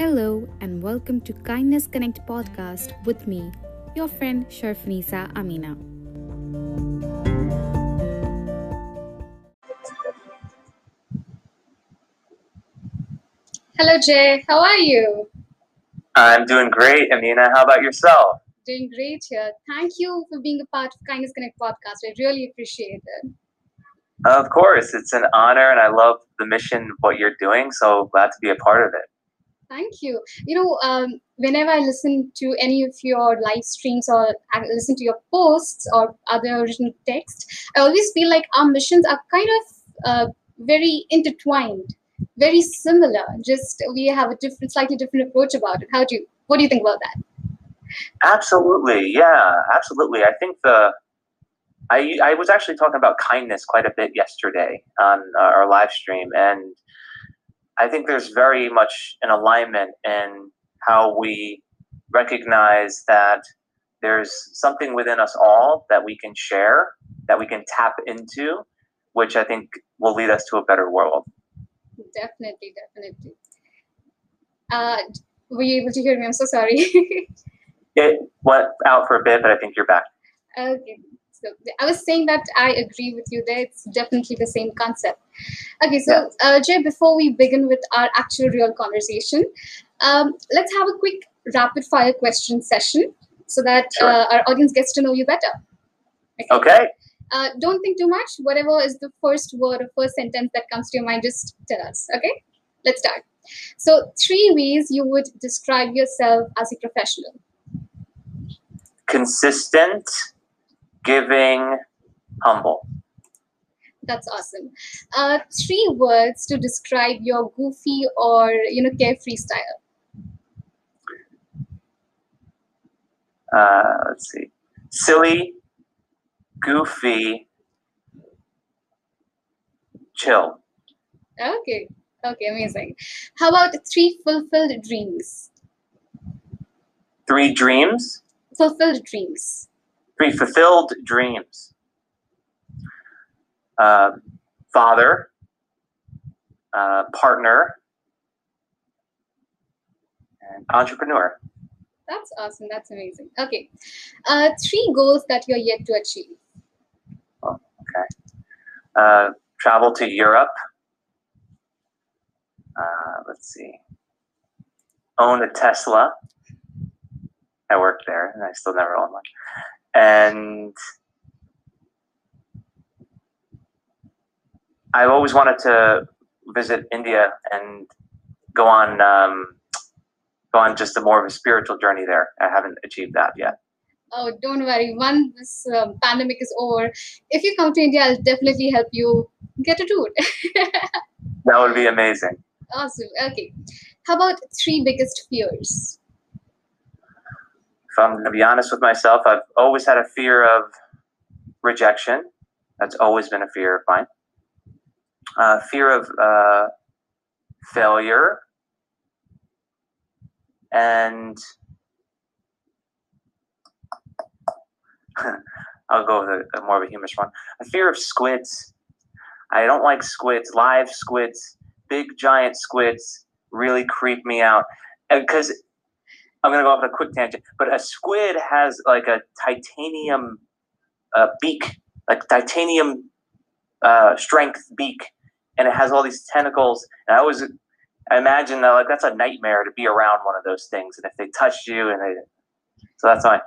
Hello, and welcome to Kindness Connect podcast with me, your friend Sharfanisa Amina. Hello, Jay. How are you? I'm doing great, Amina. How about yourself? Doing great here. Thank you for being a part of Kindness Connect podcast. I really appreciate it. Of course, it's an honor, and I love the mission of what you're doing. So glad to be a part of it. Thank you. You know, um, whenever I listen to any of your live streams or I listen to your posts or other original text, I always feel like our missions are kind of uh, very intertwined, very similar. Just we have a different, slightly different approach about it. How do you? What do you think about that? Absolutely, yeah, absolutely. I think the I I was actually talking about kindness quite a bit yesterday on uh, our live stream, and I think there's very much an alignment in how we recognize that there's something within us all that we can share, that we can tap into, which I think will lead us to a better world. Definitely, definitely. Uh, were you able to hear me? I'm so sorry. it went out for a bit, but I think you're back. Okay. So I was saying that I agree with you there. It's definitely the same concept. Okay, so uh, Jay, before we begin with our actual real conversation, um, let's have a quick rapid fire question session so that Sure. uh, our audience gets to know you better. Okay. Uh, don't think too much. Whatever is the first word or first sentence that comes to your mind, just tell us. Okay, let's start. So, three ways you would describe yourself as a professional. Consistent, giving, humble. That's awesome. Uh, three words to describe your goofy or you know carefree style. Uh, let's see. Silly, goofy, chill. Okay, okay, amazing. How about three fulfilled dreams? Three dreams, Fulfilled dreams. Three fulfilled dreams. Uh, father, uh, partner, and entrepreneur. That's awesome. That's amazing. Okay, uh, three goals that you're yet to achieve. Uh, travel to Europe. Uh, let's see. Own a Tesla. I worked there, and I still never own one. And I've always wanted to visit India and go on um, go on just a more of a spiritual journey there. I haven't achieved that yet. Oh, don't worry. Once this um, pandemic is over, if you come to India, I'll definitely help you get a tour. That would be amazing. awesome. Okay. How about three biggest fears? If I'm going to be honest with myself, I've always had a fear of rejection. That's always been a fear of mine. Uh, fear of uh, failure. And I'll go with a, a more of a humorous one. A fear of squids. I don't like squids, live squids, big giant squids really creep me out. Because I'm gonna go off on a quick tangent, but a squid has like a titanium uh, beak, like titanium uh, strength beak, and it has all these tentacles. And I always I imagine that like that's a nightmare to be around one of those things. And if they touched you, and they, so that's my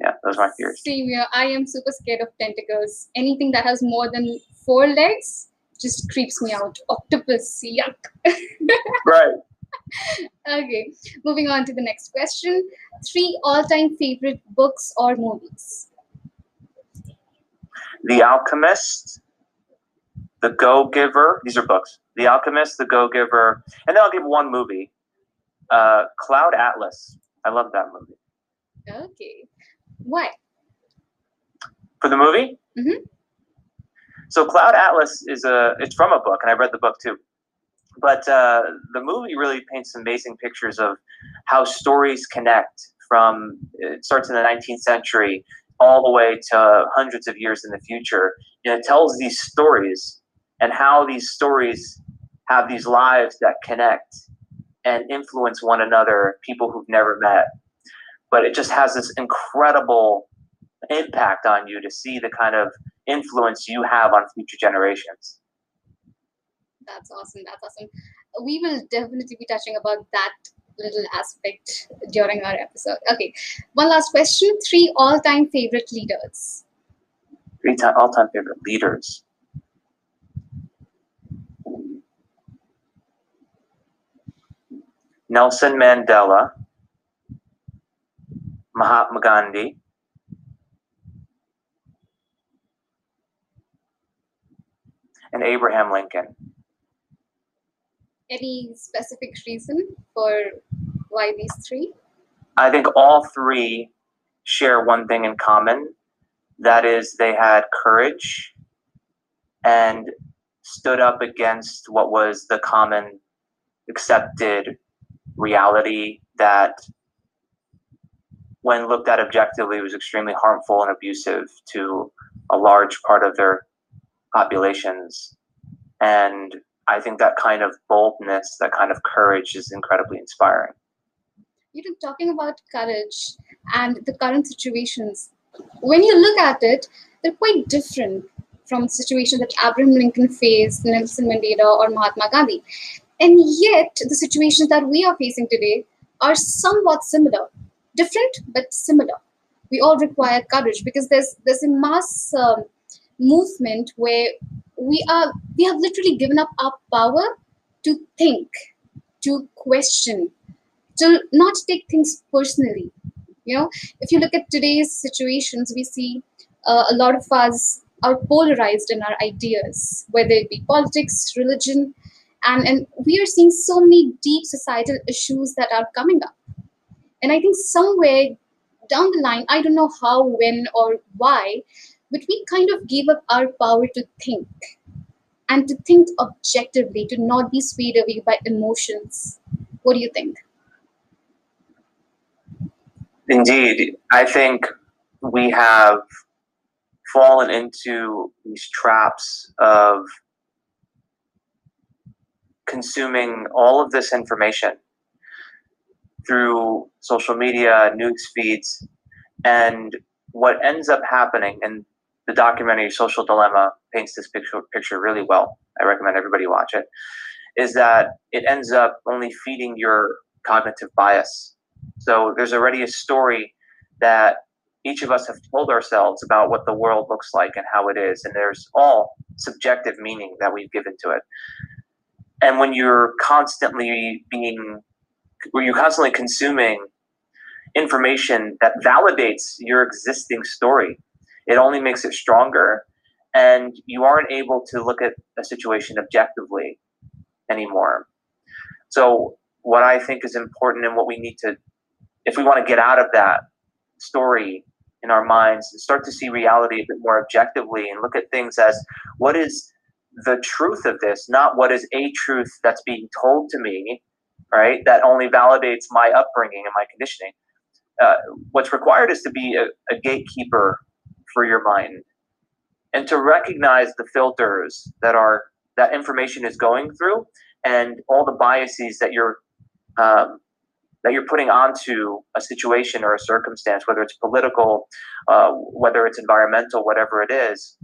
yeah, those are my fears. Same here. I am super scared of tentacles. Anything that has more than four legs just creeps me out. Octopus, yuck. Right. Okay, moving on to the next question. Three all-time favorite books or movies. The Alchemist, The Go Giver. These are books. The Alchemist, The Go Giver, and then I'll give one movie. Uh, Cloud Atlas. I love that movie. Okay, why? For the movie. Mhm. So Cloud Atlas is a. It's from a book, and I read the book too. But uh, the movie really paints amazing pictures of how stories connect. From it starts in the 19th century all the way to hundreds of years in the future. And it tells these stories and how these stories have these lives that connect and influence one another, people who've never met. But it just has this incredible impact on you to see the kind of influence you have on future generations. That's awesome. That's awesome. We will definitely be touching about that little aspect during our episode. Okay, one last question: three all-time favorite leaders. Three time all-time favorite leaders. Nelson Mandela, Mahatma Gandhi, and Abraham Lincoln. Any specific reason for why these three? I think all three share one thing in common that is, they had courage and stood up against what was the common accepted reality that when looked at objectively was extremely harmful and abusive to a large part of their populations and i think that kind of boldness that kind of courage is incredibly inspiring. You know talking about courage and the current situations when you look at it they're quite different from the situation that abraham lincoln faced nelson mandela or mahatma gandhi. And yet, the situations that we are facing today are somewhat similar, different but similar. We all require courage because there's there's a mass um, movement where we are we have literally given up our power to think, to question, to not take things personally. You know, if you look at today's situations, we see uh, a lot of us are polarized in our ideas, whether it be politics, religion, and and we are seeing so many deep societal issues that are coming up and i think somewhere down the line i don't know how when or why but we kind of gave up our power to think and to think objectively to not be swayed away by emotions. What do you think? Indeed i think we have fallen into these traps of consuming all of this information through social media, news feeds, and what ends up happening, and the documentary Social Dilemma paints this picture, picture really well. I recommend everybody watch it. Is that it ends up only feeding your cognitive bias. So there's already a story that each of us have told ourselves about what the world looks like and how it is, and there's all subjective meaning that we've given to it and when you're constantly being when you're constantly consuming information that validates your existing story it only makes it stronger and you aren't able to look at a situation objectively anymore so what i think is important and what we need to if we want to get out of that story in our minds and start to see reality a bit more objectively and look at things as what is the truth of this, not what is a truth that's being told to me, right? That only validates my upbringing and my conditioning. Uh, what's required is to be a, a gatekeeper for your mind and to recognize the filters that are that information is going through and all the biases that you're um, that you're putting onto a situation or a circumstance, whether it's political, uh, whether it's environmental, whatever it is,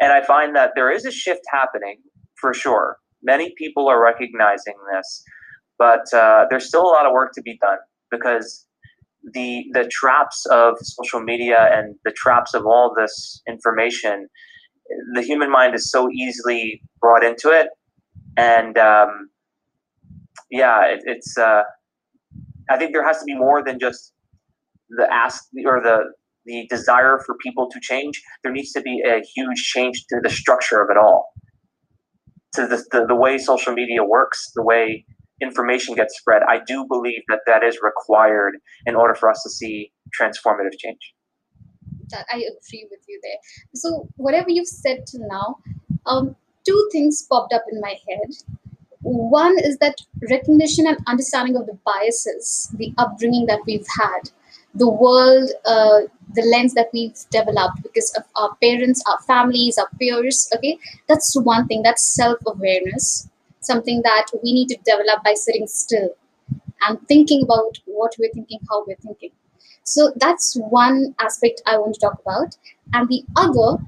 and I find that there is a shift happening for sure. Many people are recognizing this, but uh, there's still a lot of work to be done because the the traps of social media and the traps of all this information, the human mind is so easily brought into it, and um, yeah, it, it's. Uh, I think there has to be more than just the ask or the the desire for people to change, there needs to be a huge change to the structure of it all. To the, the, the way social media works, the way information gets spread, I do believe that that is required in order for us to see transformative change. I agree with you there. So, whatever you've said till now, um, two things popped up in my head. One is that recognition and understanding of the biases, the upbringing that we've had, the world, uh, the lens that we've developed because of our parents, our families, our peers. Okay, that's one thing. That's self awareness. Something that we need to develop by sitting still and thinking about what we're thinking, how we're thinking. So that's one aspect I want to talk about. And the other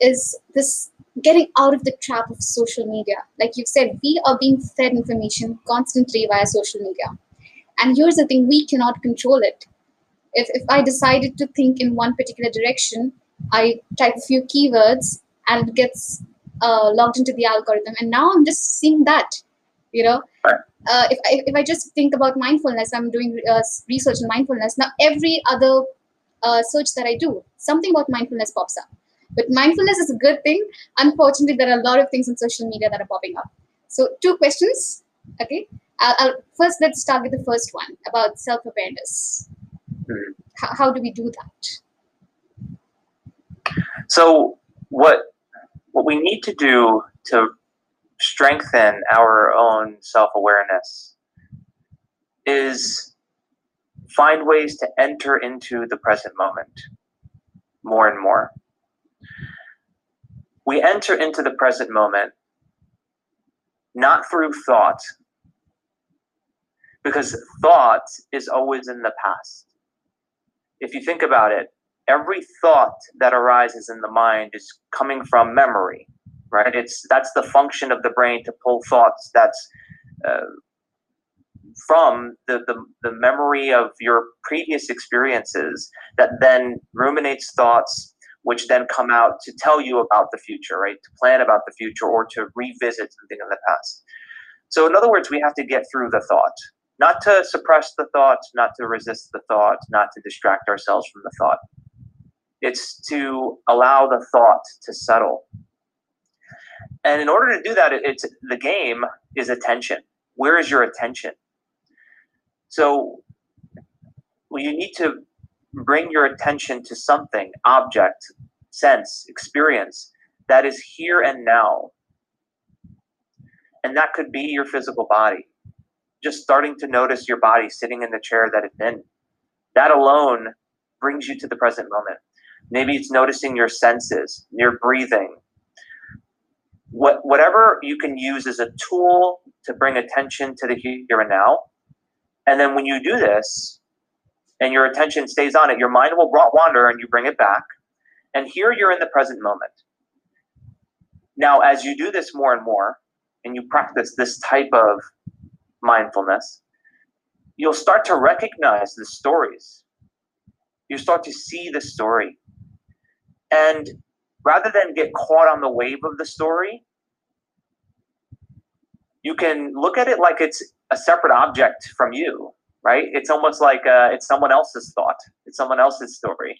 is this getting out of the trap of social media. Like you've said, we are being fed information constantly via social media. And here's the thing we cannot control it. If, if I decided to think in one particular direction, I type a few keywords and it gets uh, logged into the algorithm. And now I'm just seeing that, you know. Uh, if, I, if I just think about mindfulness, I'm doing uh, research in mindfulness. Now, every other uh, search that I do, something about mindfulness pops up. But mindfulness is a good thing. Unfortunately, there are a lot of things on social media that are popping up. So, two questions. Okay. I'll, I'll first let's start with the first one about self awareness. Mm-hmm. How, how do we do that? So, what what we need to do to strengthen our own self awareness is find ways to enter into the present moment more and more. We enter into the present moment not through thought, because thought is always in the past. If you think about it, every thought that arises in the mind is coming from memory, right? It's that's the function of the brain to pull thoughts that's uh, from the, the, the memory of your previous experiences that then ruminates thoughts which then come out to tell you about the future, right? To plan about the future or to revisit something in the past. So, in other words, we have to get through the thought, not to suppress the thought, not to resist the thought, not to distract ourselves from the thought. It's to allow the thought to settle. And in order to do that, it's the game is attention. Where is your attention? So well, you need to bring your attention to something, object, sense, experience that is here and now. And that could be your physical body. Just starting to notice your body sitting in the chair that it's in. That alone brings you to the present moment. Maybe it's noticing your senses, your breathing. What, whatever you can use as a tool to bring attention to the here and now. And then when you do this, and your attention stays on it, your mind will wander and you bring it back. And here you're in the present moment. Now, as you do this more and more, and you practice this type of mindfulness, you'll start to recognize the stories. You start to see the story. And rather than get caught on the wave of the story, you can look at it like it's a separate object from you right? It's almost like uh, it's someone else's thought, it's someone else's story.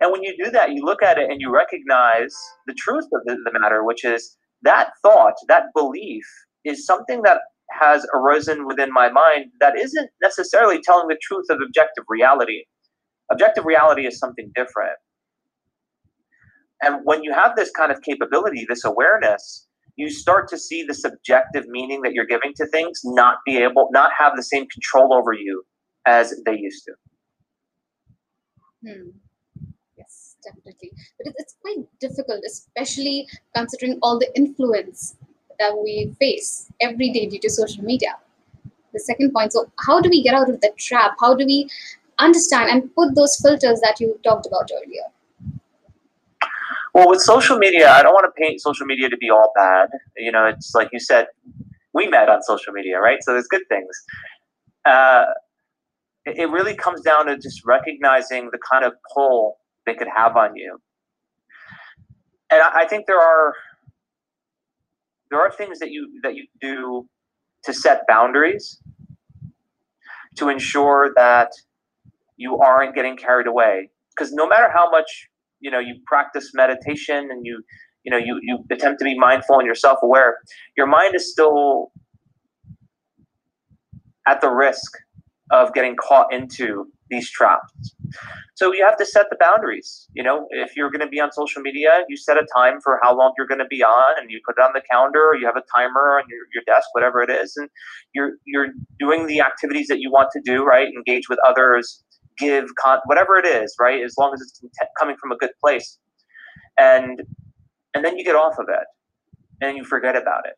And when you do that, you look at it and you recognize the truth of the, the matter, which is that thought, that belief is something that has arisen within my mind that isn't necessarily telling the truth of objective reality. Objective reality is something different. And when you have this kind of capability, this awareness, you start to see the subjective meaning that you're giving to things not be able not have the same control over you as they used to. Hmm. yes definitely. But it's quite difficult especially considering all the influence that we face every day due to social media. The second point so how do we get out of that trap? How do we understand and put those filters that you talked about earlier well, with social media, I don't want to paint social media to be all bad. You know, it's like you said, we met on social media, right? So there's good things. Uh, it really comes down to just recognizing the kind of pull they could have on you. And I think there are there are things that you that you do to set boundaries to ensure that you aren't getting carried away. Because no matter how much you know you practice meditation and you you know you you attempt to be mindful and you're self-aware your mind is still at the risk of getting caught into these traps. So you have to set the boundaries. You know if you're going to be on social media you set a time for how long you're going to be on and you put it on the calendar or you have a timer on your, your desk whatever it is and you're you're doing the activities that you want to do right? Engage with others give con- whatever it is right as long as it's coming from a good place and and then you get off of it and you forget about it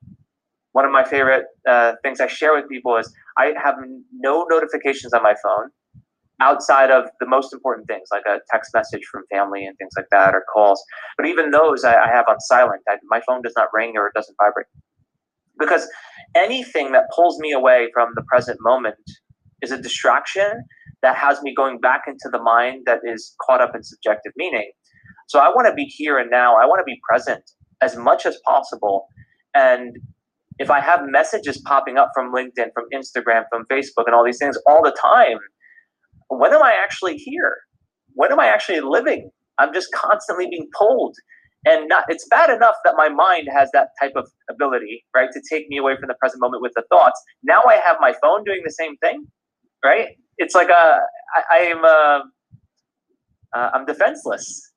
one of my favorite uh, things I share with people is I have no notifications on my phone outside of the most important things, like a text message from family and things like that, or calls. But even those I, I have on silent. I, my phone does not ring or it doesn't vibrate. Because anything that pulls me away from the present moment is a distraction that has me going back into the mind that is caught up in subjective meaning. So I want to be here and now. I want to be present as much as possible. And if I have messages popping up from LinkedIn, from Instagram, from Facebook, and all these things all the time, when am I actually here? When am I actually living? I'm just constantly being pulled. And not, it's bad enough that my mind has that type of ability, right, to take me away from the present moment with the thoughts. Now I have my phone doing the same thing, right? It's like a, I, I am, a, uh, I'm defenseless.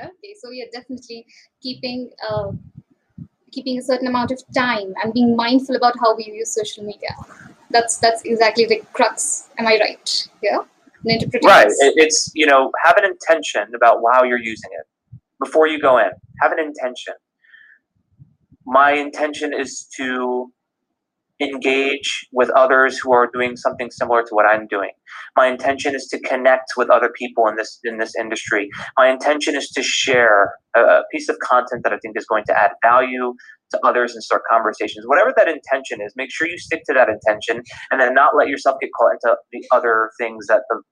Okay, so you're definitely keeping uh, keeping a certain amount of time and being mindful about how we use social media. That's that's exactly the crux. Am I right? Yeah. Right. It's you know have an intention about how you're using it before you go in. Have an intention. My intention is to engage with others who are doing something similar to what I'm doing. My intention is to connect with other people in this in this industry. My intention is to share a, a piece of content that I think is going to add value to others and start conversations. Whatever that intention is, make sure you stick to that intention and then not let yourself get caught into the other things that the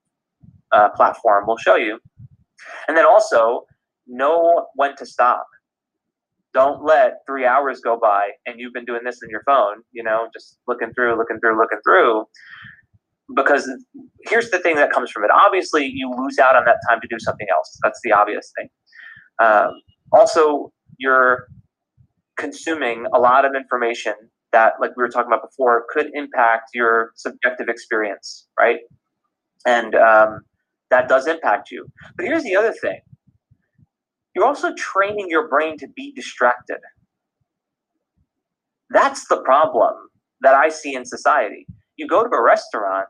uh, platform will show you. And then also know when to stop don't let three hours go by and you've been doing this in your phone, you know, just looking through, looking through, looking through. Because here's the thing that comes from it. Obviously, you lose out on that time to do something else. That's the obvious thing. Um, also, you're consuming a lot of information that, like we were talking about before, could impact your subjective experience, right? And um, that does impact you. But here's the other thing you're also training your brain to be distracted. That's the problem that I see in society. You go to a restaurant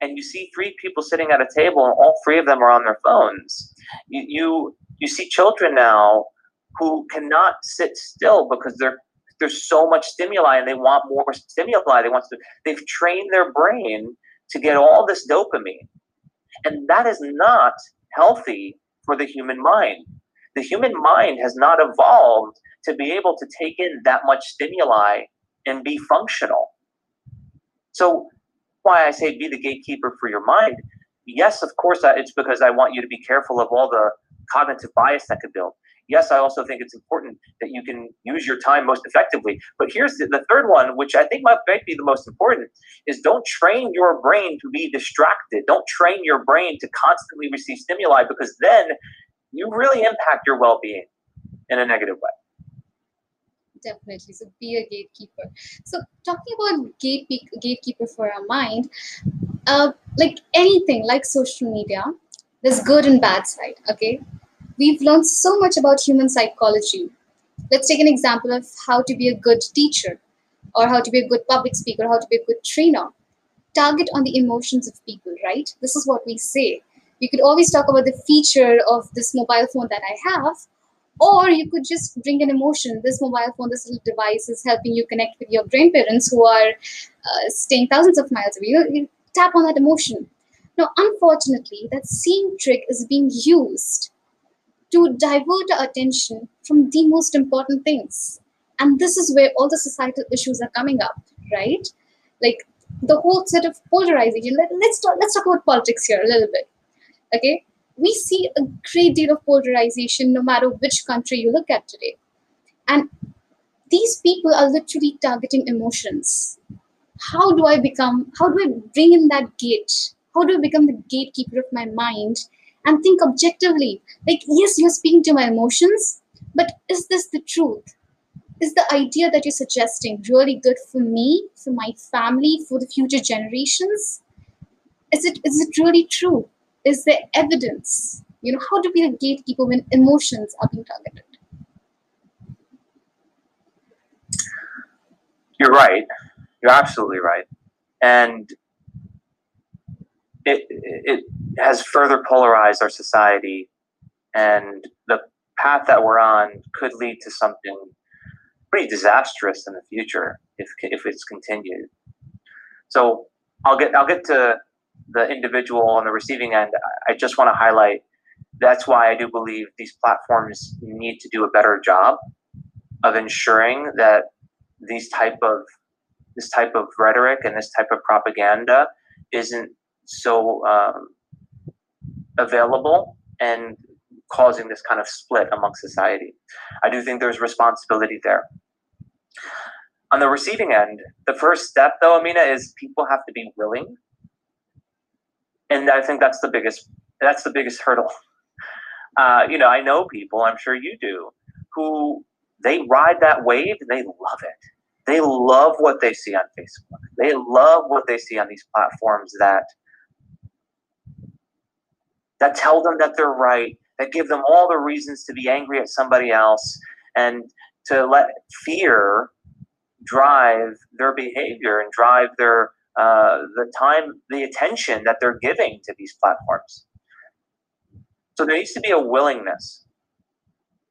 and you see three people sitting at a table and all three of them are on their phones. You you, you see children now who cannot sit still because they're there's so much stimuli and they want more stimuli. They want to they've trained their brain to get all this dopamine. And that is not healthy for the human mind the human mind has not evolved to be able to take in that much stimuli and be functional. So, why I say be the gatekeeper for your mind. Yes, of course, it's because I want you to be careful of all the cognitive bias that could build. Yes, I also think it's important that you can use your time most effectively. But here's the, third one, which I think might be the most important, is don't train your brain to be distracted. Don't train your brain to constantly receive stimuli because then you really impact your well-being in a negative way. Definitely. So be a gatekeeper. So talking about gate gatekeeper for our mind uh, like anything like social media there's good and bad side okay? We've learned so much about human psychology. Let's take an example of how to be a good teacher or how to be a good public speaker how to be a good trainer. Target on the emotions of people right? This is what we say you could always talk about the feature of this mobile phone that I have, or you could just bring an emotion. This mobile phone, this little device is helping you connect with your grandparents who are uh, staying thousands of miles away. You, you tap on that emotion. Now, unfortunately, that same trick is being used to divert our attention from the most important things. And this is where all the societal issues are coming up, right? Like the whole set of polarization. Let, us talk, let's talk about politics here a little bit okay? We see a great deal of polarization no matter which country you look at today. And these people are literally targeting emotions. How do i become how do i bring in that gate? How do i become the gatekeeper of my mind and think objectively? Like yes you're speaking to my emotions but is this the truth? Is the idea that you're suggesting really good for me for my family for the future generations? Is it is it really true is there evidence? You know, how to be a gatekeeper when emotions are being targeted? You're right. You're absolutely right. And it, it has further polarized our society, and the path that we're on could lead to something pretty disastrous in the future if if it's continued. So I'll get I'll get to the individual on the receiving end. I just want to highlight that's why I do believe these platforms need to do a better job of ensuring that these type of this type of rhetoric and this type of propaganda isn't so um, available and causing this kind of split among society. I do think there's responsibility there. On the receiving end, the first step, though, Amina, is people have to be willing, and I think that's the biggest that's the biggest hurdle. Uh, you know, I know people, I'm sure you do, who they ride that wave and they love it. They love what they see on Facebook. They love what they see on these platforms that that tell them that they're right, that give them all the reasons to be angry at somebody else and to let fear drive their behavior and drive their uh, the time, the attention that they're giving to these platforms. So there needs to be a willingness,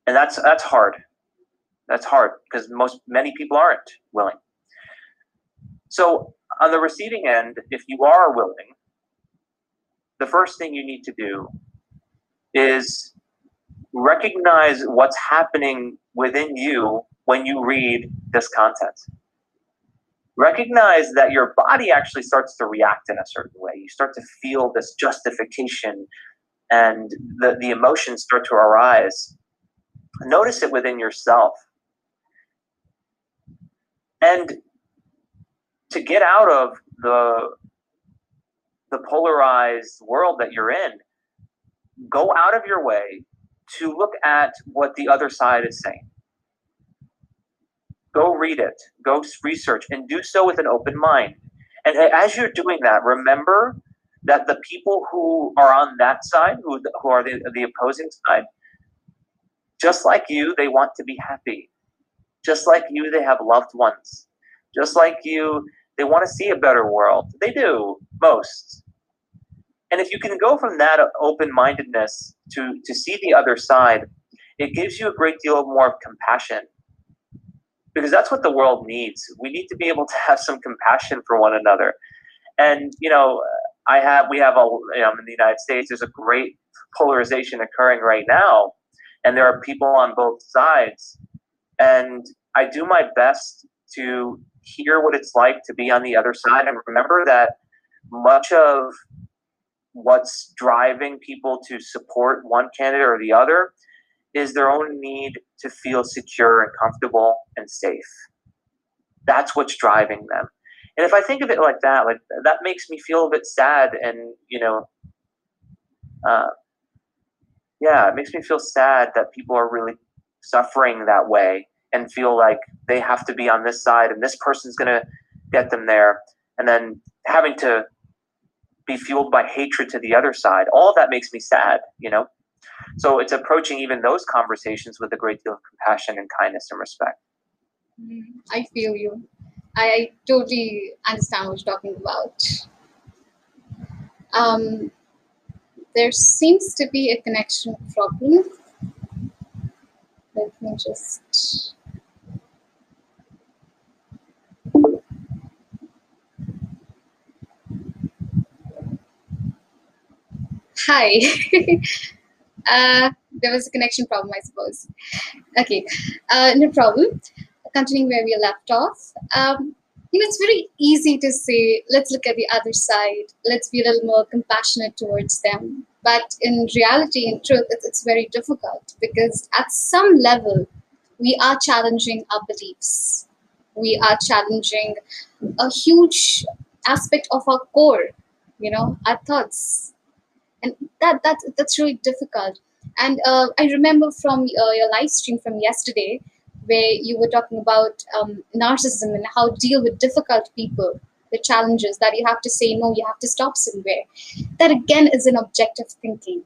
and that's that's hard. That's hard because most many people aren't willing. So on the receiving end, if you are willing, the first thing you need to do is recognize what's happening within you when you read this content. Recognize that your body actually starts to react in a certain way. You start to feel this justification and the, the emotions start to arise. Notice it within yourself. And to get out of the the polarized world that you're in, go out of your way to look at what the other side is saying. Go read it, go research, and do so with an open mind. And as you're doing that, remember that the people who are on that side, who, who are the, the opposing side, just like you, they want to be happy. Just like you, they have loved ones. Just like you, they want to see a better world. They do, most. And if you can go from that open mindedness to, to see the other side, it gives you a great deal more of compassion. Because that's what the world needs. We need to be able to have some compassion for one another. And, you know, I have, we have a, you know, in the United States, there's a great polarization occurring right now. And there are people on both sides. And I do my best to hear what it's like to be on the other side and remember that much of what's driving people to support one candidate or the other is their own need to feel secure and comfortable and safe. That's what's driving them. And if I think of it like that, like that makes me feel a bit sad and, you know, uh, yeah, it makes me feel sad that people are really suffering that way and feel like they have to be on this side and this person's going to get them there. And then having to be fueled by hatred to the other side. All that makes me sad, you know? So it's approaching even those conversations with a great deal of compassion and kindness and respect. Mm, I feel you. I totally understand what you're talking about. Um, there seems to be a connection problem. Let me just Hi. uh, there was a connection problem, I suppose. Okay, uh, no problem. Continuing where we left off. Um, you know, it's very easy to say, let's look at the other side, let's be a little more compassionate towards them. But in reality, in truth, it's, it's very difficult because at some level, we are challenging our beliefs. We are challenging a huge aspect of our core, you know, our thoughts, and that that that's really difficult. And uh, i remember from uh, your live stream from yesterday where you were talking about um, narcissism and how to deal with difficult people the challenges that you have to say no you have to stop somewhere. That again is an objective thinking.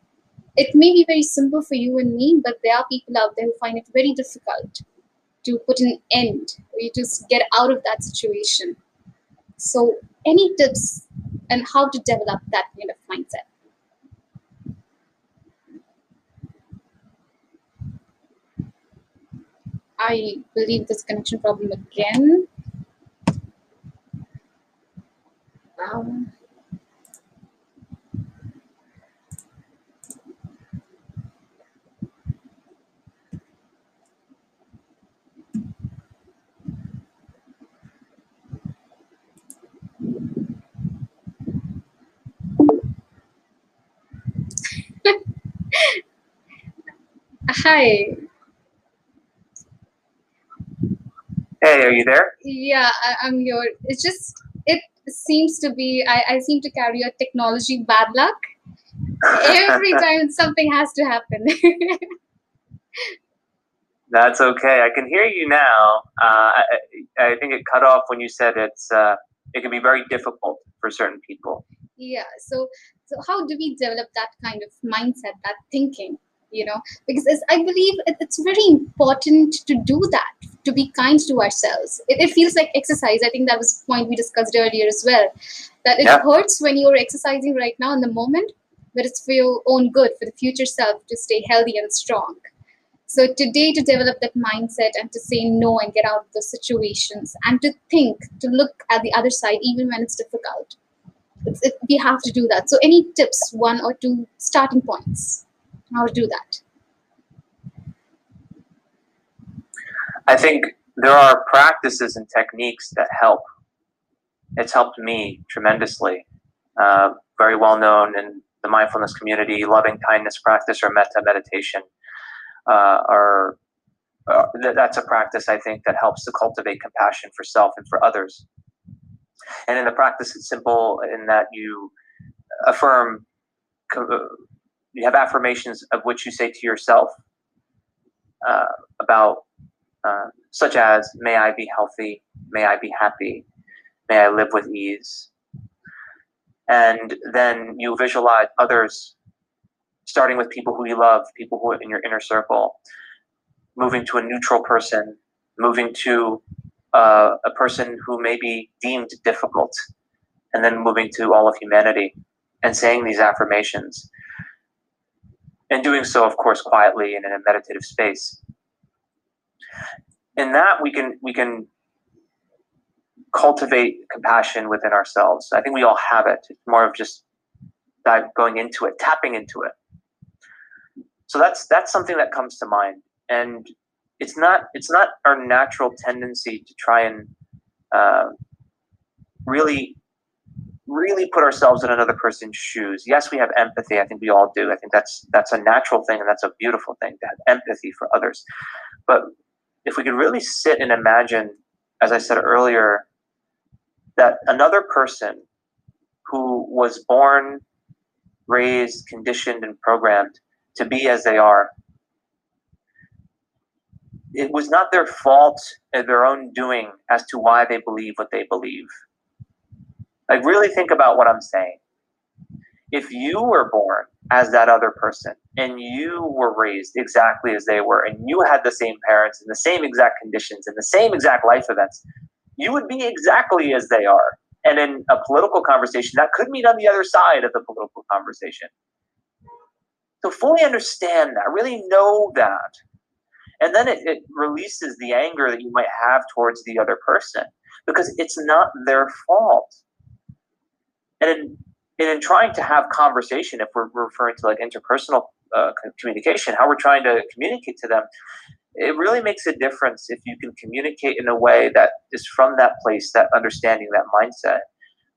It may be very simple for you and me but there are people out there who find it very difficult to put an end or just get out of that situation. So any tips and how to develop that kind of mindset I believe this connection problem again. Um, hi. Hey, are you there? Yeah, I, I'm here. It's just it seems to be I, I seem to carry a technology bad luck. Every time something has to happen. That's okay. I can hear you now. Uh, I, I think it cut off when you said it's uh, it can be very difficult for certain people. yeah. So so how do we develop that kind of mindset, that thinking? You know, because it's, I believe it's very important to do that, to be kind to ourselves. It, it feels like exercise. I think that was a point we discussed earlier as well. That it Yeah. hurts when you're exercising right now in the moment, but it's for your own good, for the future self to stay healthy and strong. So today, to develop that mindset and to say no and get out of those situations and to think, to look at the other side, even when it's difficult. It's, it, we have to do that. So, any tips, one or two starting points, how to do that? I think there are practices and techniques that help. It's helped me tremendously. Uh, very well known in the mindfulness community, loving kindness practice or metta meditation uh, are. Uh, th- that's a practice I think that helps to cultivate compassion for self and for others. And in the practice, it's simple in that you affirm, you have affirmations of which you say to yourself uh, about uh, such as may I be healthy, may I be happy, may I live with ease. And then you visualize others, starting with people who you love, people who are in your inner circle, moving to a neutral person, moving to uh, a person who may be deemed difficult, and then moving to all of humanity and saying these affirmations. And doing so, of course, quietly and in a meditative space in that we can we can cultivate compassion within ourselves. I think we all have it. It's more of just going into it, tapping into it. So that's that's something that comes to mind, and it's not it's not our natural tendency to try and uh, really really put ourselves in another person's shoes. Yes, we have empathy. I think we all do. I think that's that's a natural thing, and that's a beautiful thing to have empathy for others. But if we could really sit and imagine, as I said earlier, that another person who was born, raised, conditioned, and programmed to be as they are, it was not their fault or their own doing as to why they believe what they believe. Like, really think about what I'm saying. If you were born as that other person and you were raised exactly as they were and you had the same parents and the same exact conditions and the same exact life events, you would be exactly as they are. And in a political conversation, that could mean on the other side of the political conversation. So fully understand that, really know that. And then it, it releases the anger that you might have towards the other person because it's not their fault. And in, and in trying to have conversation, if we're referring to like interpersonal uh, communication, how we're trying to communicate to them, it really makes a difference if you can communicate in a way that is from that place, that understanding, that mindset,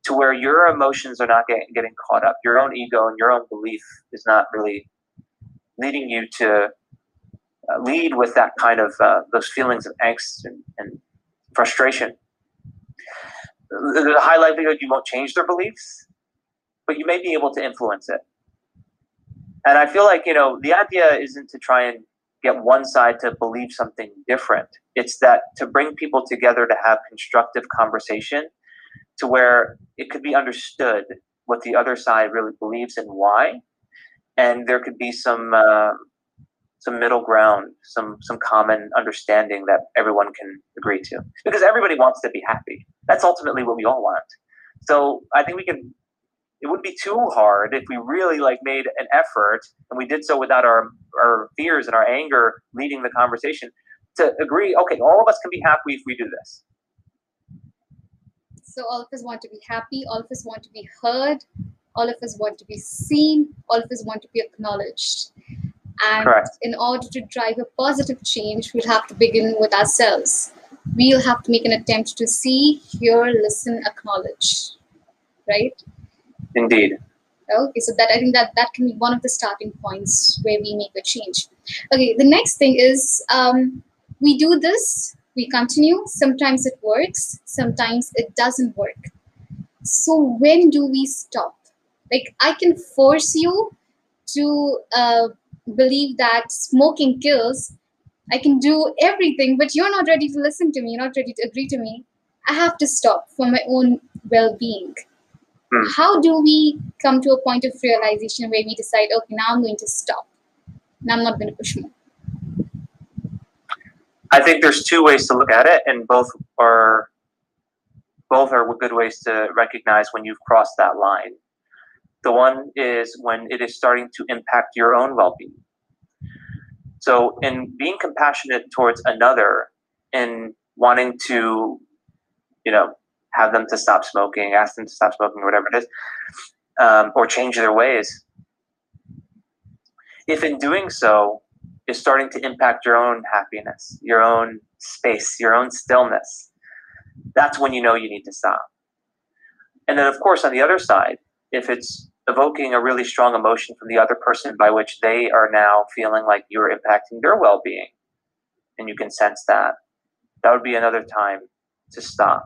to where your emotions are not getting, getting caught up. Your own ego and your own belief is not really leading you to uh, lead with that kind of uh, those feelings of angst and, and frustration. The, high likelihood you won't change their beliefs, but you may be able to influence it. And I feel like, you know, the idea isn't to try and get one side to believe something different. It's that to bring people together to have constructive conversation to where it could be understood what the other side really believes and why. And there could be some uh, some middle ground, some some common understanding that everyone can agree to. Because everybody wants to be happy. That's ultimately what we all want. So I think we can it wouldn't be too hard if we really like made an effort and we did so without our our fears and our anger leading the conversation to agree, okay, all of us can be happy if we do this. So all of us want to be happy, all of us want to be heard, all of us want to be seen, all of us want to be acknowledged. And Correct. in order to drive a positive change, we'll have to begin with ourselves. We'll have to make an attempt to see, hear, listen, acknowledge. Right? Indeed. Okay, so that I think that that can be one of the starting points where we make a change. Okay, the next thing is um, we do this, we continue. Sometimes it works, sometimes it doesn't work. So when do we stop? Like I can force you to uh, believe that smoking kills. I can do everything, but you're not ready to listen to me. You're not ready to agree to me. I have to stop for my own well-being. Hmm. How do we come to a point of realization where we decide, okay, now I'm going to stop. Now I'm not going to push more. I think there's two ways to look at it, and both are both are good ways to recognize when you've crossed that line. The one is when it is starting to impact your own well-being. So, in being compassionate towards another, and wanting to, you know, have them to stop smoking, ask them to stop smoking, whatever it is, um, or change their ways. If in doing so, is starting to impact your own happiness, your own space, your own stillness, that's when you know you need to stop. And then, of course, on the other side, if it's evoking a really strong emotion from the other person by which they are now feeling like you're impacting their well being, and you can sense that, that would be another time to stop.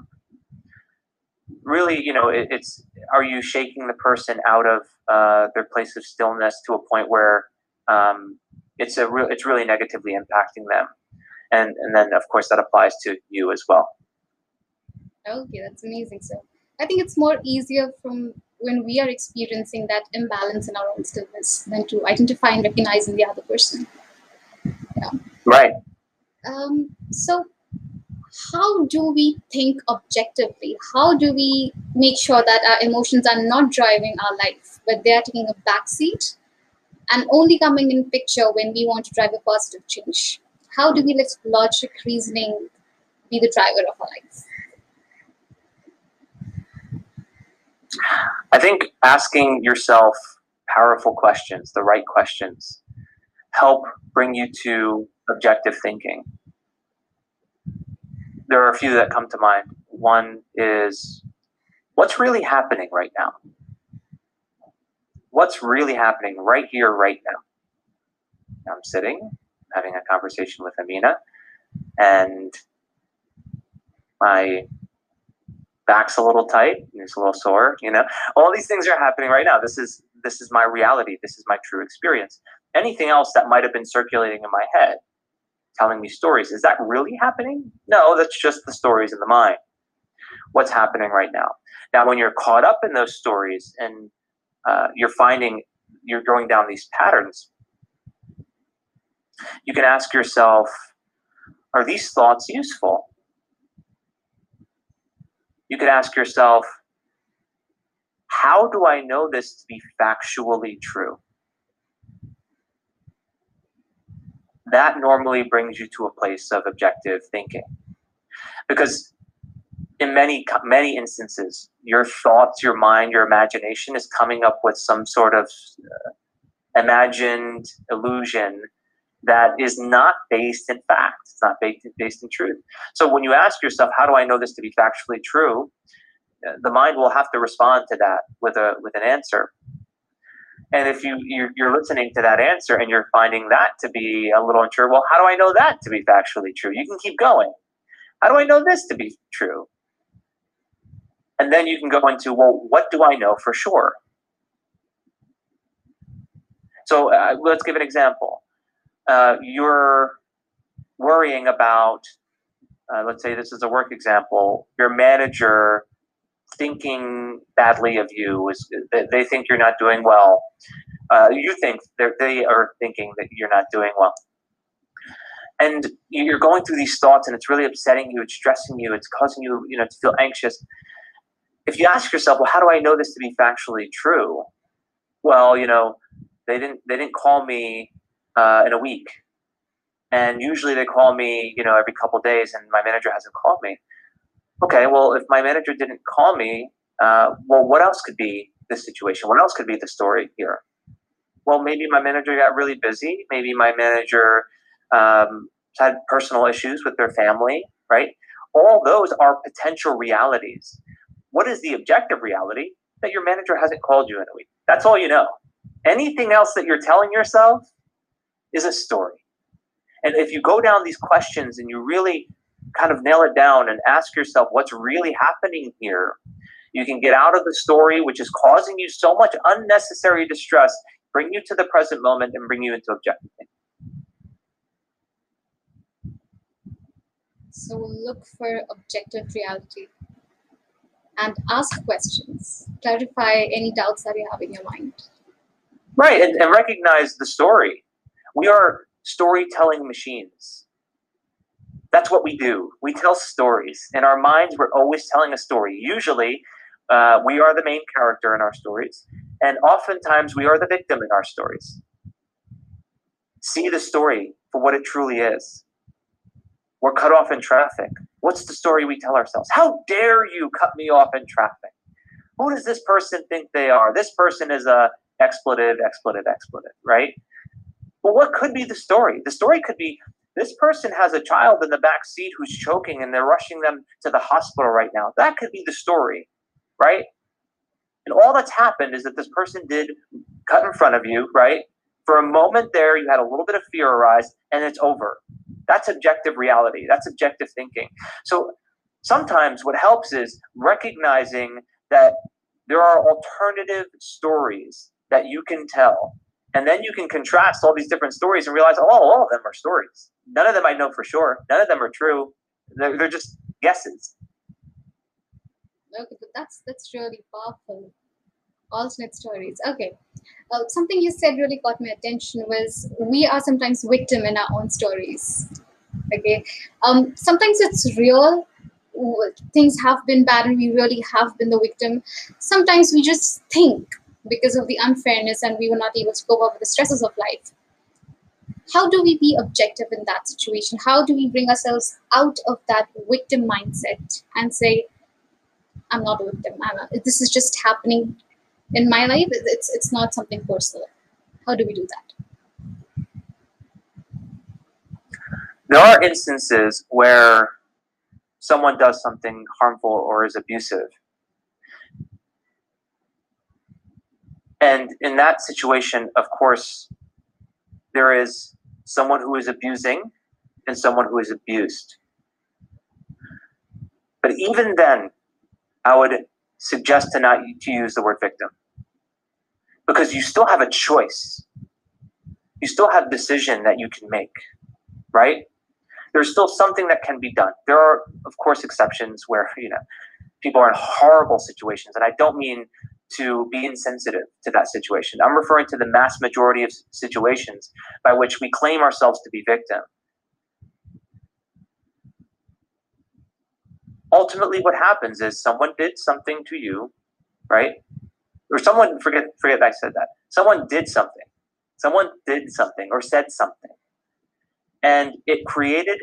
Really, you know, it, it's are you shaking the person out of uh, their place of stillness to a point where um, it's a real it's really negatively impacting them and and then of course that applies to you as well Okay, that's amazing. So I think it's more easier from when we are experiencing that imbalance in our own stillness than to identify and recognize in the other person. Yeah. Right Um, so how do we think objectively? How do we make sure that our emotions are not driving our life, but they are taking a backseat and only coming in picture when we want to drive a positive change? How do we let logic, reasoning be the driver of our life? i think asking yourself powerful questions the right questions help bring you to objective thinking there are a few that come to mind. One is what's really happening right now? What's really happening right here right now? I'm sitting having a conversation with amina and my back's a little tight and it's a little sore you know? All these things are happening right now. This is this is my reality. This is my true experience. Anything else that might have been circulating in my head telling me stories. Is that really happening? No that's just the stories in the mind. What's happening right now? Now when you're caught up in those stories and uh, you're finding you're going down these patterns you can ask yourself are these thoughts useful? You could ask yourself, how do I know this to be factually true? That normally brings you to a place of objective thinking. Because in many many instances, your thoughts, your mind, your imagination is coming up with some sort of uh, imagined illusion that is not based in fact. It's not based, based in truth. So when you ask yourself, how do I know this to be factually true? Uh, the mind will have to respond to that with a with an answer. And if you you're, listening to that answer and you're finding that to be a little unsure, well, how do I know that to be factually true? You can keep going. How do I know this to be true? And then you can go into, well, what do I know for sure? So uh, let's give an example uh, you're worrying about, uh, let's say this is a work example, your manager thinking badly of you is they think you're not doing well. Uh, you think they are thinking that you're not doing well. And you're going through these thoughts and it's really upsetting you, it's stressing you, it's causing you, you know, to feel anxious. If you ask yourself, well, how do I know this to be factually true? Well, you know, they didn't they didn't call me uh, in a week, and usually they call me, you know, every couple days, and my manager hasn't called me. Okay, well, if my manager didn't call me, uh, well, what else could be the situation? What else could be the story here? Well, maybe my manager got really busy. Maybe my manager um, had personal issues with their family, right? All those are potential realities. What is the objective reality? That your manager hasn't called you in a week. That's all you know. Anything else that you're telling yourself is a story. And if you go down these questions and you really kind of nail it down and ask yourself what's really happening here, you can get out of the story, which is causing you so much unnecessary distress, bring you to the present moment, and bring you into objective thinking. So look for objective reality and ask questions. Clarify any doubts that you have in your mind. Right, and, and recognize the story. We are storytelling machines. That's what we do. We tell stories. In our minds, we're always telling a story. Usually, uh, we are the main character in our stories, and oftentimes, we are the victim in our stories. See the story for what it truly is. We're cut off in traffic. What's the story we tell ourselves? How dare you cut me off in traffic? Who does this person think they are? This person is a expletive, expletive, expletive, right? Well, what could be the story? The story could be this person has a child in the back seat who's choking and they're rushing them to the hospital right now. That could be the story, right? And all that's happened is that this person did cut in front of you, right? For a moment there, you had a little bit of fear arise and it's over. That's objective reality. That's objective thinking. So sometimes what helps is recognizing that there are alternative stories that you can tell. And then you can contrast all these different stories and realize, oh, all of them are stories. None of them I know for sure. None of them are true. They're, they're just guesses. Okay, but that's that's really powerful. Alternate stories. Okay, uh, something you said really caught my attention was we are sometimes victim in our own stories. Okay, um, sometimes it's real. Things have been bad, and we really have been the victim. Sometimes we just think because of the unfairness, and we were not able to cope up with the stresses of life. How do we be objective in that situation? How do we bring ourselves out of that victim mindset and say, "I'm not a victim. I'm a, this is just happening in my life it's it's not something personal how do we do that there are instances where someone does something harmful or is abusive and in that situation of course there is someone who is abusing and someone who is abused. But even then i would suggest to not to use the word victim. Because you still have a choice. You still have decision that you can make right? There's still something that can be done. There are of course exceptions where you know people are in horrible situations. And i don't mean to be insensitive to that situation i'm referring to the mass majority of situations by which we claim ourselves to be victim ultimately what happens is someone did something to you, right? Or someone forget forget that I said that. Someone did something. Someone did something or said something. And it created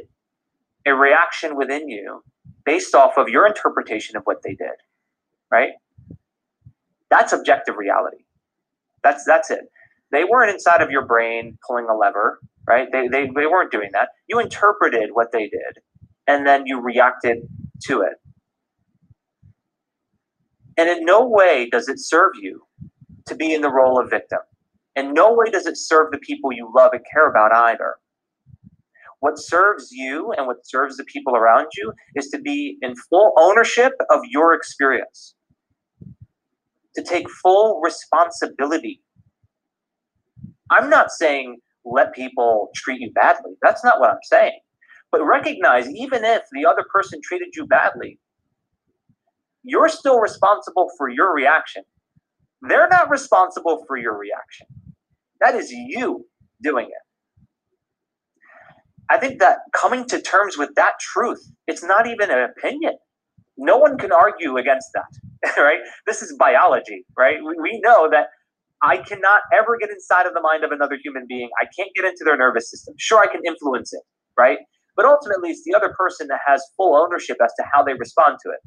a reaction within you based off of your interpretation of what they did. Right? That's objective reality. That's that's it. They weren't inside of your brain pulling a lever, right? They, they, they weren't doing that. You interpreted what they did and then you reacted to it. And in no way does it serve you to be in the role of victim. In no way does it serve the people you love and care about either. What serves you and what serves the people around you is to be in full ownership of your experience, to take full responsibility. I'm not saying let people treat you badly. That's not what I'm saying. But recognize, even if the other person treated you badly, you're still responsible for your reaction. They're not responsible for your reaction. That is you doing it. I think that coming to terms with that truth, it's not even an opinion. No one can argue against that, right? This is biology, right? We, we know that I cannot ever get inside of the mind of another human being. I can't get into their nervous system. Sure, I can influence it, right? But ultimately, it's the other person that has full ownership as to how they respond to it.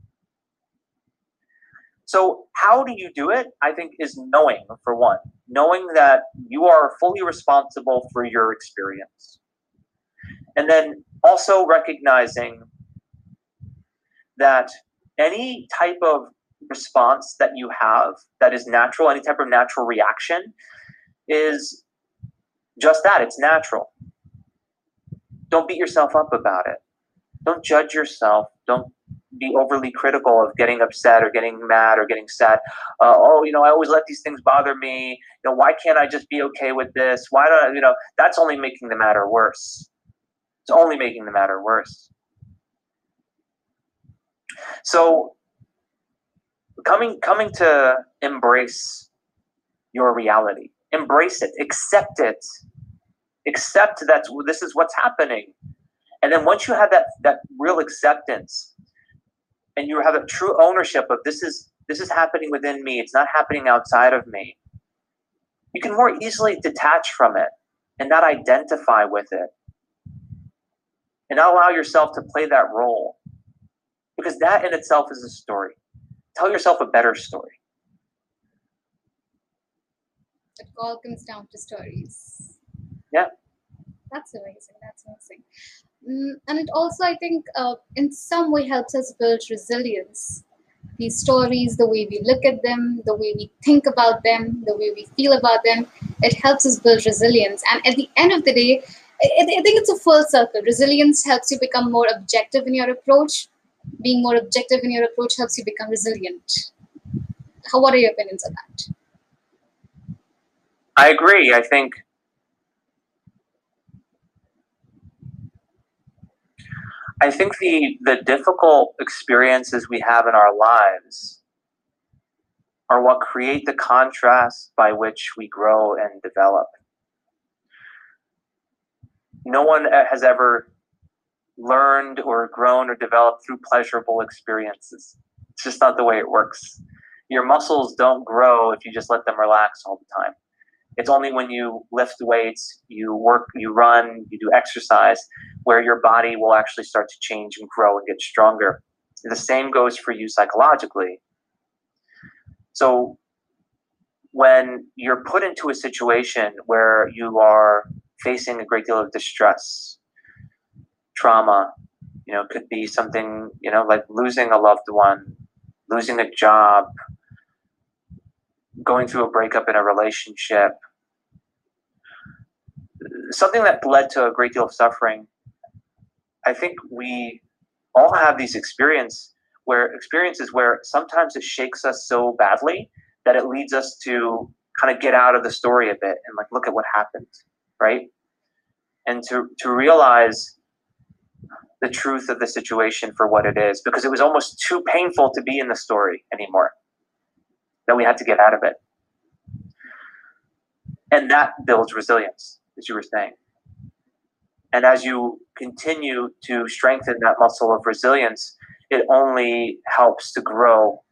So, how do you do it? I think is knowing, for one, knowing that you are fully responsible for your experience. And then also recognizing that any type of response that you have that is natural, any type of natural reaction, is just that it's natural. Don't beat yourself up about it. Don't judge yourself. Don't be overly critical of getting upset or getting mad or getting sad. Uh, oh, you know, I always let these things bother me. You know, why can't I just be okay with this? Why don't I, you know, that's only making the matter worse. It's only making the matter worse. So coming coming to embrace your reality, embrace it, accept it, accept that this is what's happening. And then once you have that that real acceptance and you have a true ownership of this is this is happening within me, it's not happening outside of me. You can more easily detach from it and not identify with it. And not allow yourself to play that role. Because that in itself is a story. Tell yourself a better story. It all comes down to stories. Yeah. That's amazing. That's amazing. Mm, and it also, I think, uh, in some way helps us build resilience. These stories, the way we look at them, the way we think about them, the way we feel about them, it helps us build resilience. And at the end of the day, I, I think it's a full circle. Resilience helps you become more objective in your approach. Being more objective in your approach helps you become resilient. How, what are your opinions on that? I agree. I think I think the the difficult experiences we have in our lives are what create the contrast by which we grow and develop. No one has ever learned or grown or developed through pleasurable experiences. It's just not the way it works. Your muscles don't grow if you just let them relax all the time. It's only when you lift weights, you work, you run, you do exercise, where your body will actually start to change and grow and get stronger. The same goes for you psychologically. So when you're put into a situation where you are facing a great deal of distress, trauma, you know, could be something, you know, like losing a loved one, losing a job, going through a breakup in a relationship, something that led to a great deal of suffering. I think we all have these experience where experiences where sometimes it shakes us so badly that it leads us to kind of get out of the story a bit and like look at what happened, right? And to to realize the truth of the situation for what it is because it was almost too painful to be in the story anymore that we had to get out of it. And that builds resilience, as you were saying. And as you continue to strengthen that muscle of resilience, it only helps to grow,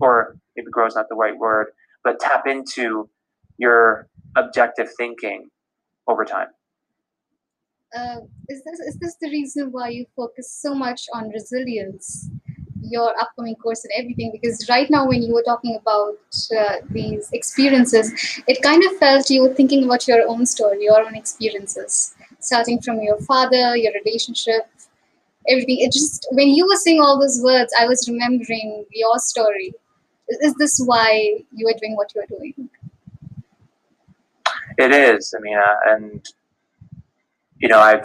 or maybe grow is not the right word, but tap into your objective thinking over time. Uh, is this is this the reason why you focus so much on resilience your upcoming course and everything? Because right now when you were talking about uh, these experiences it kind of felt you were thinking about your own story your own experiences starting from your father your relationship everything. It just when you were saying all those words i was remembering your story. Is this why you are doing what you are doing? It is. I mean uh, and you know i've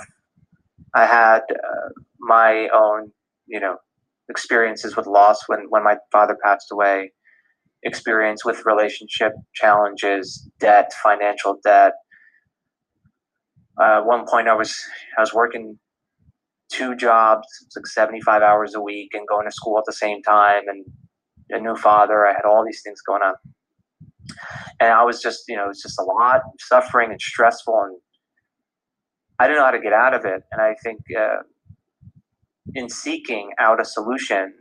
i had uh, my own you know experiences with loss when when my father passed away experience with relationship challenges debt financial debt. Uh, at one point i was i was working two jobs like 75 hours a week and going to school at the same time and a new father i had all these things going on. And i was just you know it was just a lot suffering and stressful and i don't know how to get out of it and i think uh, in seeking out a solution,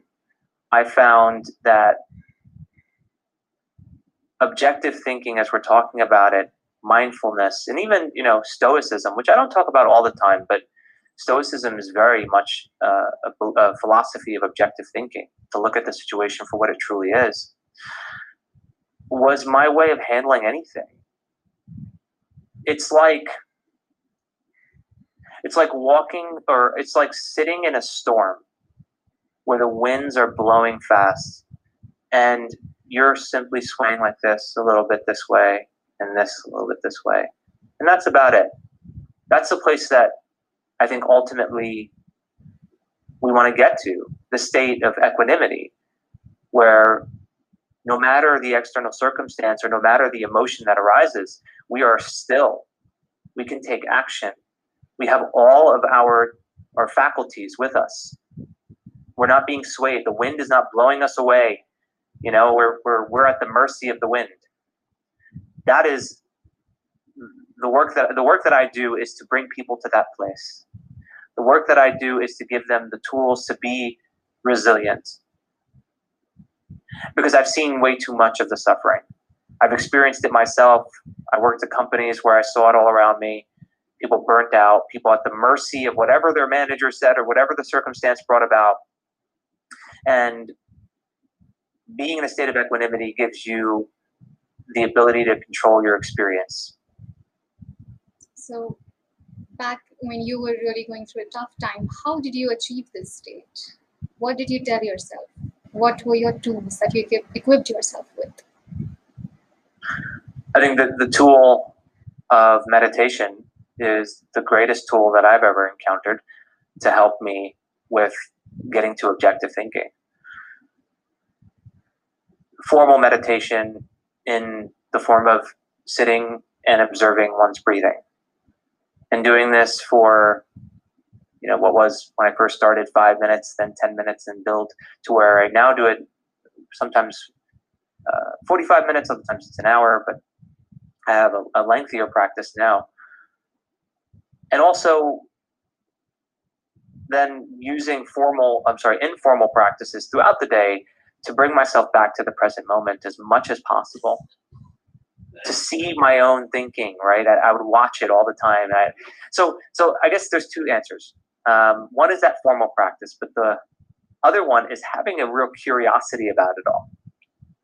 I found that objective thinking, as we're talking about it, mindfulness, and even you know stoicism, which I don't talk about all the time, but stoicism is very much uh, a, a philosophy of objective thinking to look at the situation for what it truly is. Was my way of handling anything. It's like it's like walking or it's like sitting in a storm where the winds are blowing fast and you're simply swaying like this a little bit this way and this a little bit this way. And that's about it. That's the place that I think ultimately we want to get to the state of equanimity, where no matter the external circumstance or no matter the emotion that arises, we are still. We can take action. We have all of our, our faculties with us. We're not being swayed. The wind is not blowing us away. You know, we're, we're, we're at the mercy of the wind. That is the work that the work that I do is to bring people to that place. The work that I do is to give them the tools to be resilient. Because I've seen way too much of the suffering. I've experienced it myself. I worked at companies where I saw it all around me. People burnt out, people at the mercy of whatever their manager said or whatever the circumstance brought about. And being in a state of equanimity gives you the ability to control your experience. So, back when you were really going through a tough time, how did you achieve this state? What did you tell yourself? What were your tools that you equipped yourself with? I think that the tool of meditation is the greatest tool that I've ever encountered to help me with getting to objective thinking. Formal meditation in the form of sitting and observing one's breathing and doing this for you know what was when i first started five minutes then 10 minutes and build to where i now do it sometimes uh, 45 minutes sometimes it's an hour but i have a, a lengthier practice now and also then using formal i'm sorry informal practices throughout the day to bring myself back to the present moment as much as possible. To see my own thinking right? I, I would watch it all the time. I, so so i guess there's two answers. Um, one is that formal practice but the other one is having a real curiosity about it all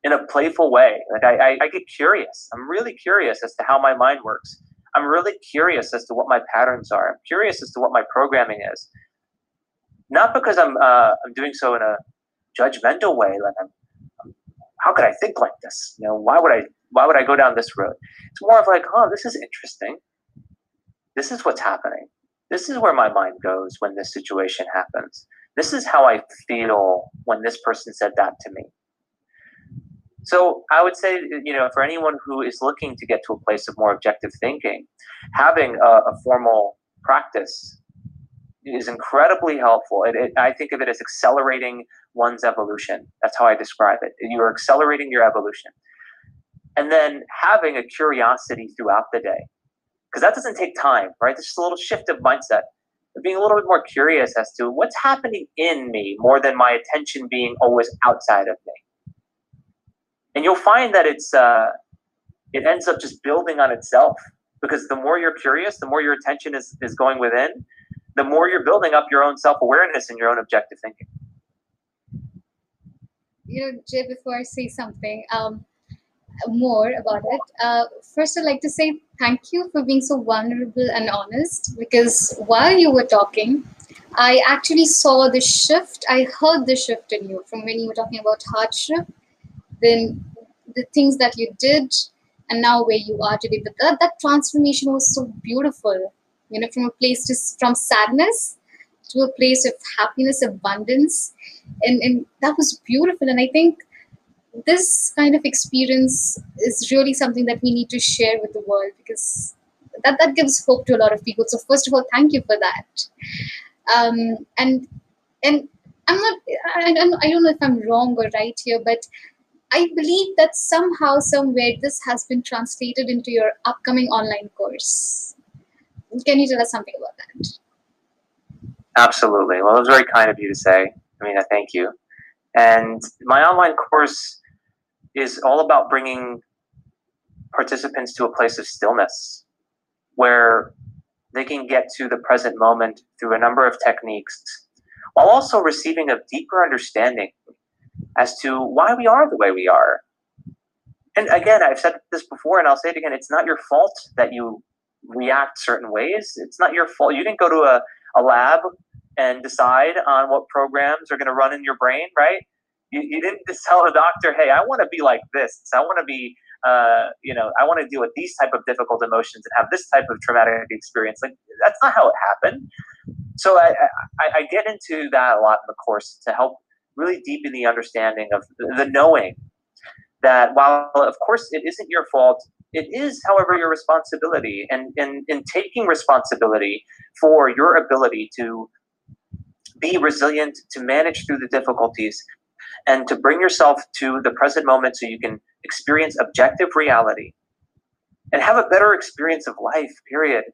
in a playful way. Like I, I, I get curious. I'm really curious as to how my mind works i'm really curious as to what my patterns are i'm curious as to what my programming is not because i'm uh, i'm doing so in a judgmental way like I'm, how could i think like this you know why would i why would I go down this road? It's more of like, oh, this is interesting. This is what's happening. This is where my mind goes when this situation happens. This is how I feel when this person said that to me. So I would say, you know, for anyone who is looking to get to a place of more objective thinking, having a, a formal practice is incredibly helpful. It, it, I think of it as accelerating one's evolution. That's how I describe it. You are accelerating your evolution and then having a curiosity throughout the day because that doesn't take time right there's just a little shift of mindset being a little bit more curious as to what's happening in me more than my attention being always outside of me and you'll find that it's uh, it ends up just building on itself because the more you're curious the more your attention is, is going within the more you're building up your own self-awareness and your own objective thinking you know jay before i say something um, more about it. Uh, first, I'd like to say thank you for being so vulnerable and honest because while you were talking, I actually saw the shift. I heard the shift in you from when you were talking about hardship, then the things that you did, and now where you are today. But that, that transformation was so beautiful, you know, from a place just from sadness to a place of happiness, abundance. And, and that was beautiful. And I think this kind of experience is really something that we need to share with the world because that, that gives hope to a lot of people. So first of all, thank you for that. Um, and and I'm not I, I don't know if I'm wrong or right here, but I believe that somehow, somewhere, this has been translated into your upcoming online course. Can you tell us something about that? Absolutely. Well, it was very kind of you to say. I mean, I thank you. And my online course is all about bringing participants to a place of stillness where they can get to the present moment through a number of techniques while also receiving a deeper understanding as to why we are the way we are. And again, I've said this before and I'll say it again it's not your fault that you react certain ways. It's not your fault. You didn't go to a, a lab and decide on what programs are going to run in your brain, right? You, you didn't just tell the doctor, hey, I want to be like this. I want to be, uh, you know, I want to deal with these type of difficult emotions and have this type of traumatic experience. Like that's not how it happened. So I, I, I get into that a lot in the course to help really deepen the understanding of the knowing that while of course it isn't your fault it is, however, your responsibility. And in, in taking responsibility for your ability to be resilient, to manage through the difficulties, and to bring yourself to the present moment so you can experience objective reality and have a better experience of life, period.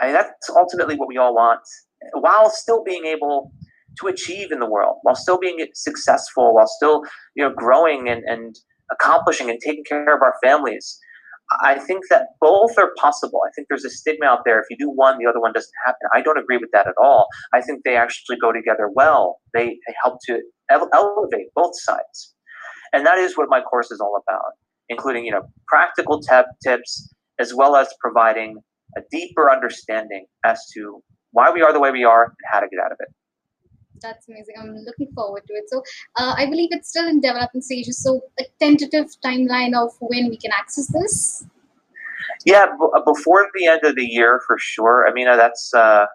I mean, that's ultimately what we all want, while still being able to achieve in the world, while still being successful, while still you know growing and, and accomplishing and taking care of our families. I think that both are possible. I think there's a stigma out there. If you do one, the other one doesn't happen. I don't agree with that at all. I think they actually go together well. They, they help to elevate both sides. And that is what my course is all about, including you know practical t- tips as well as providing a deeper understanding as to why we are the way we are and how to get out of it that's amazing. I'm looking forward to it. So uh, I believe it's still in development stages. So a tentative timeline of when we can access this. Yeah, b- uh, before the end of the year for sure. I mean, uh, that's uh,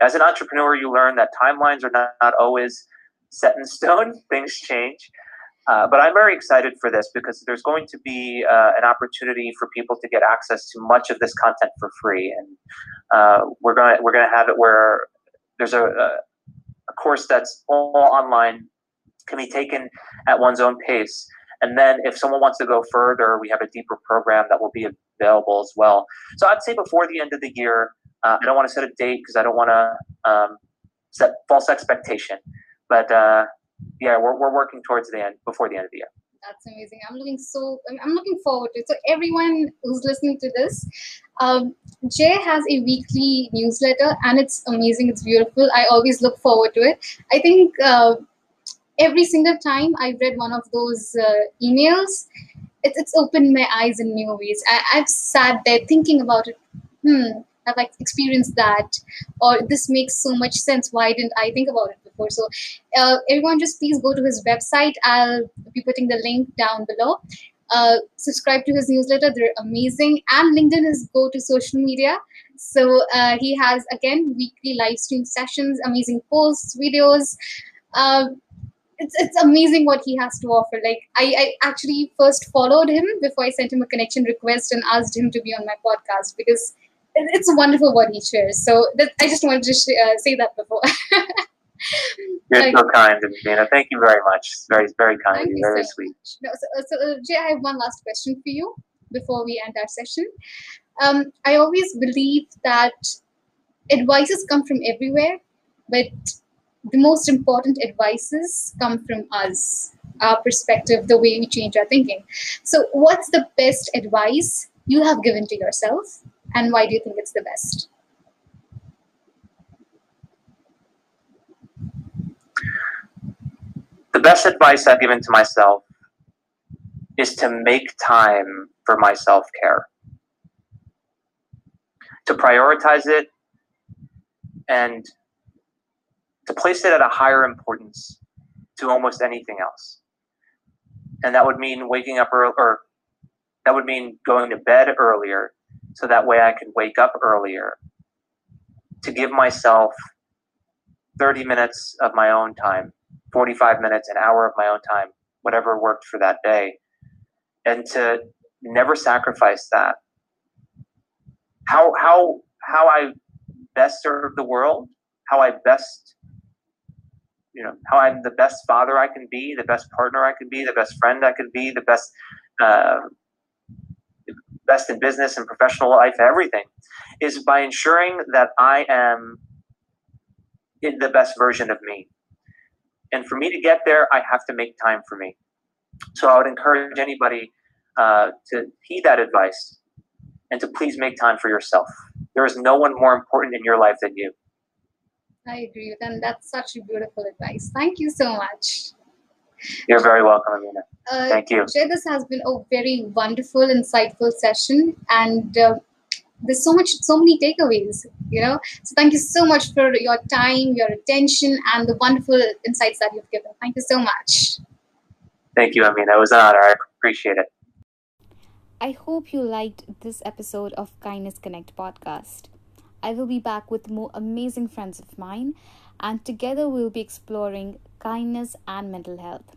as an entrepreneur, you learn that timelines are not, not always set in stone. Things change. Uh, but I'm very excited for this because there's going to be uh, an opportunity for people to get access to much of this content for free, and uh, we're to we're to have it where there's a, a course that's all online can be taken at one's own pace. And then if someone wants to go further, we have a deeper program that will be available as well. So I'd say before the end of the year, uh, I don't want to set a date because I don't want to um, set false expectation. But uh, yeah, we're, we're working towards the end before the end of the year. That's amazing. I'm looking so I'm looking forward to it. So everyone who's listening to this, um, Jay has a weekly newsletter, and it's amazing. It's beautiful. I always look forward to it. I think uh, every single time I've read one of those uh, emails, it's it's opened my eyes in new ways. I, I've sat there thinking about it. Hmm, I've experienced that, or this makes so much sense. Why didn't I think about it before? So, uh, everyone, just please go to his website. I'll be putting the link down below. Uh, subscribe to his newsletter; they're amazing. And LinkedIn is go to social media. So uh, he has again weekly live stream sessions, amazing posts, videos. Uh, it's, it's amazing what he has to offer. Like I, I actually first followed him before I sent him a connection request and asked him to be on my podcast because it's a wonderful what he shares. So that, I just wanted to sh- uh, say that before. You're so kind, Amina. Thank you very much. Very, very kind. you very so sweet. No, so, so uh, Jay, I have one last question for you before we end our session. Um, I always believe that advices come from everywhere, but the most important advices come from us, our perspective, the way we change our thinking. So, what's the best advice you have given to yourself and why do you think it's the best? The best advice I've given to myself is to make time for my self care, to prioritize it, and to place it at a higher importance to almost anything else. And that would mean waking up early, or that would mean going to bed earlier so that way I could wake up earlier to give myself 30 minutes of my own time, 45 minutes, an hour of my own time, whatever worked for that day, and to never sacrifice that. How how how I best serve the world, how I best you know how I'm the best father I can be, the best partner I can be, the best friend I can be, the best uh, best in business and professional life, everything, is by ensuring that I am in the best version of me. And for me to get there, I have to make time for me. So I would encourage anybody uh, to heed that advice and to please make time for yourself. There is no one more important in your life than you. I agree with and that's such a beautiful advice. Thank you so much. You're very welcome, Amina. Uh, Thank you. Jay, this has been a very wonderful, insightful session, and uh, there's so much, so many takeaways. You know, so thank you so much for your time, your attention, and the wonderful insights that you've given. Thank you so much. Thank you, Amina. It was an honor. I appreciate it. I hope you liked this episode of Kindness Connect podcast. I will be back with more amazing friends of mine, and together we'll be exploring kindness and mental health.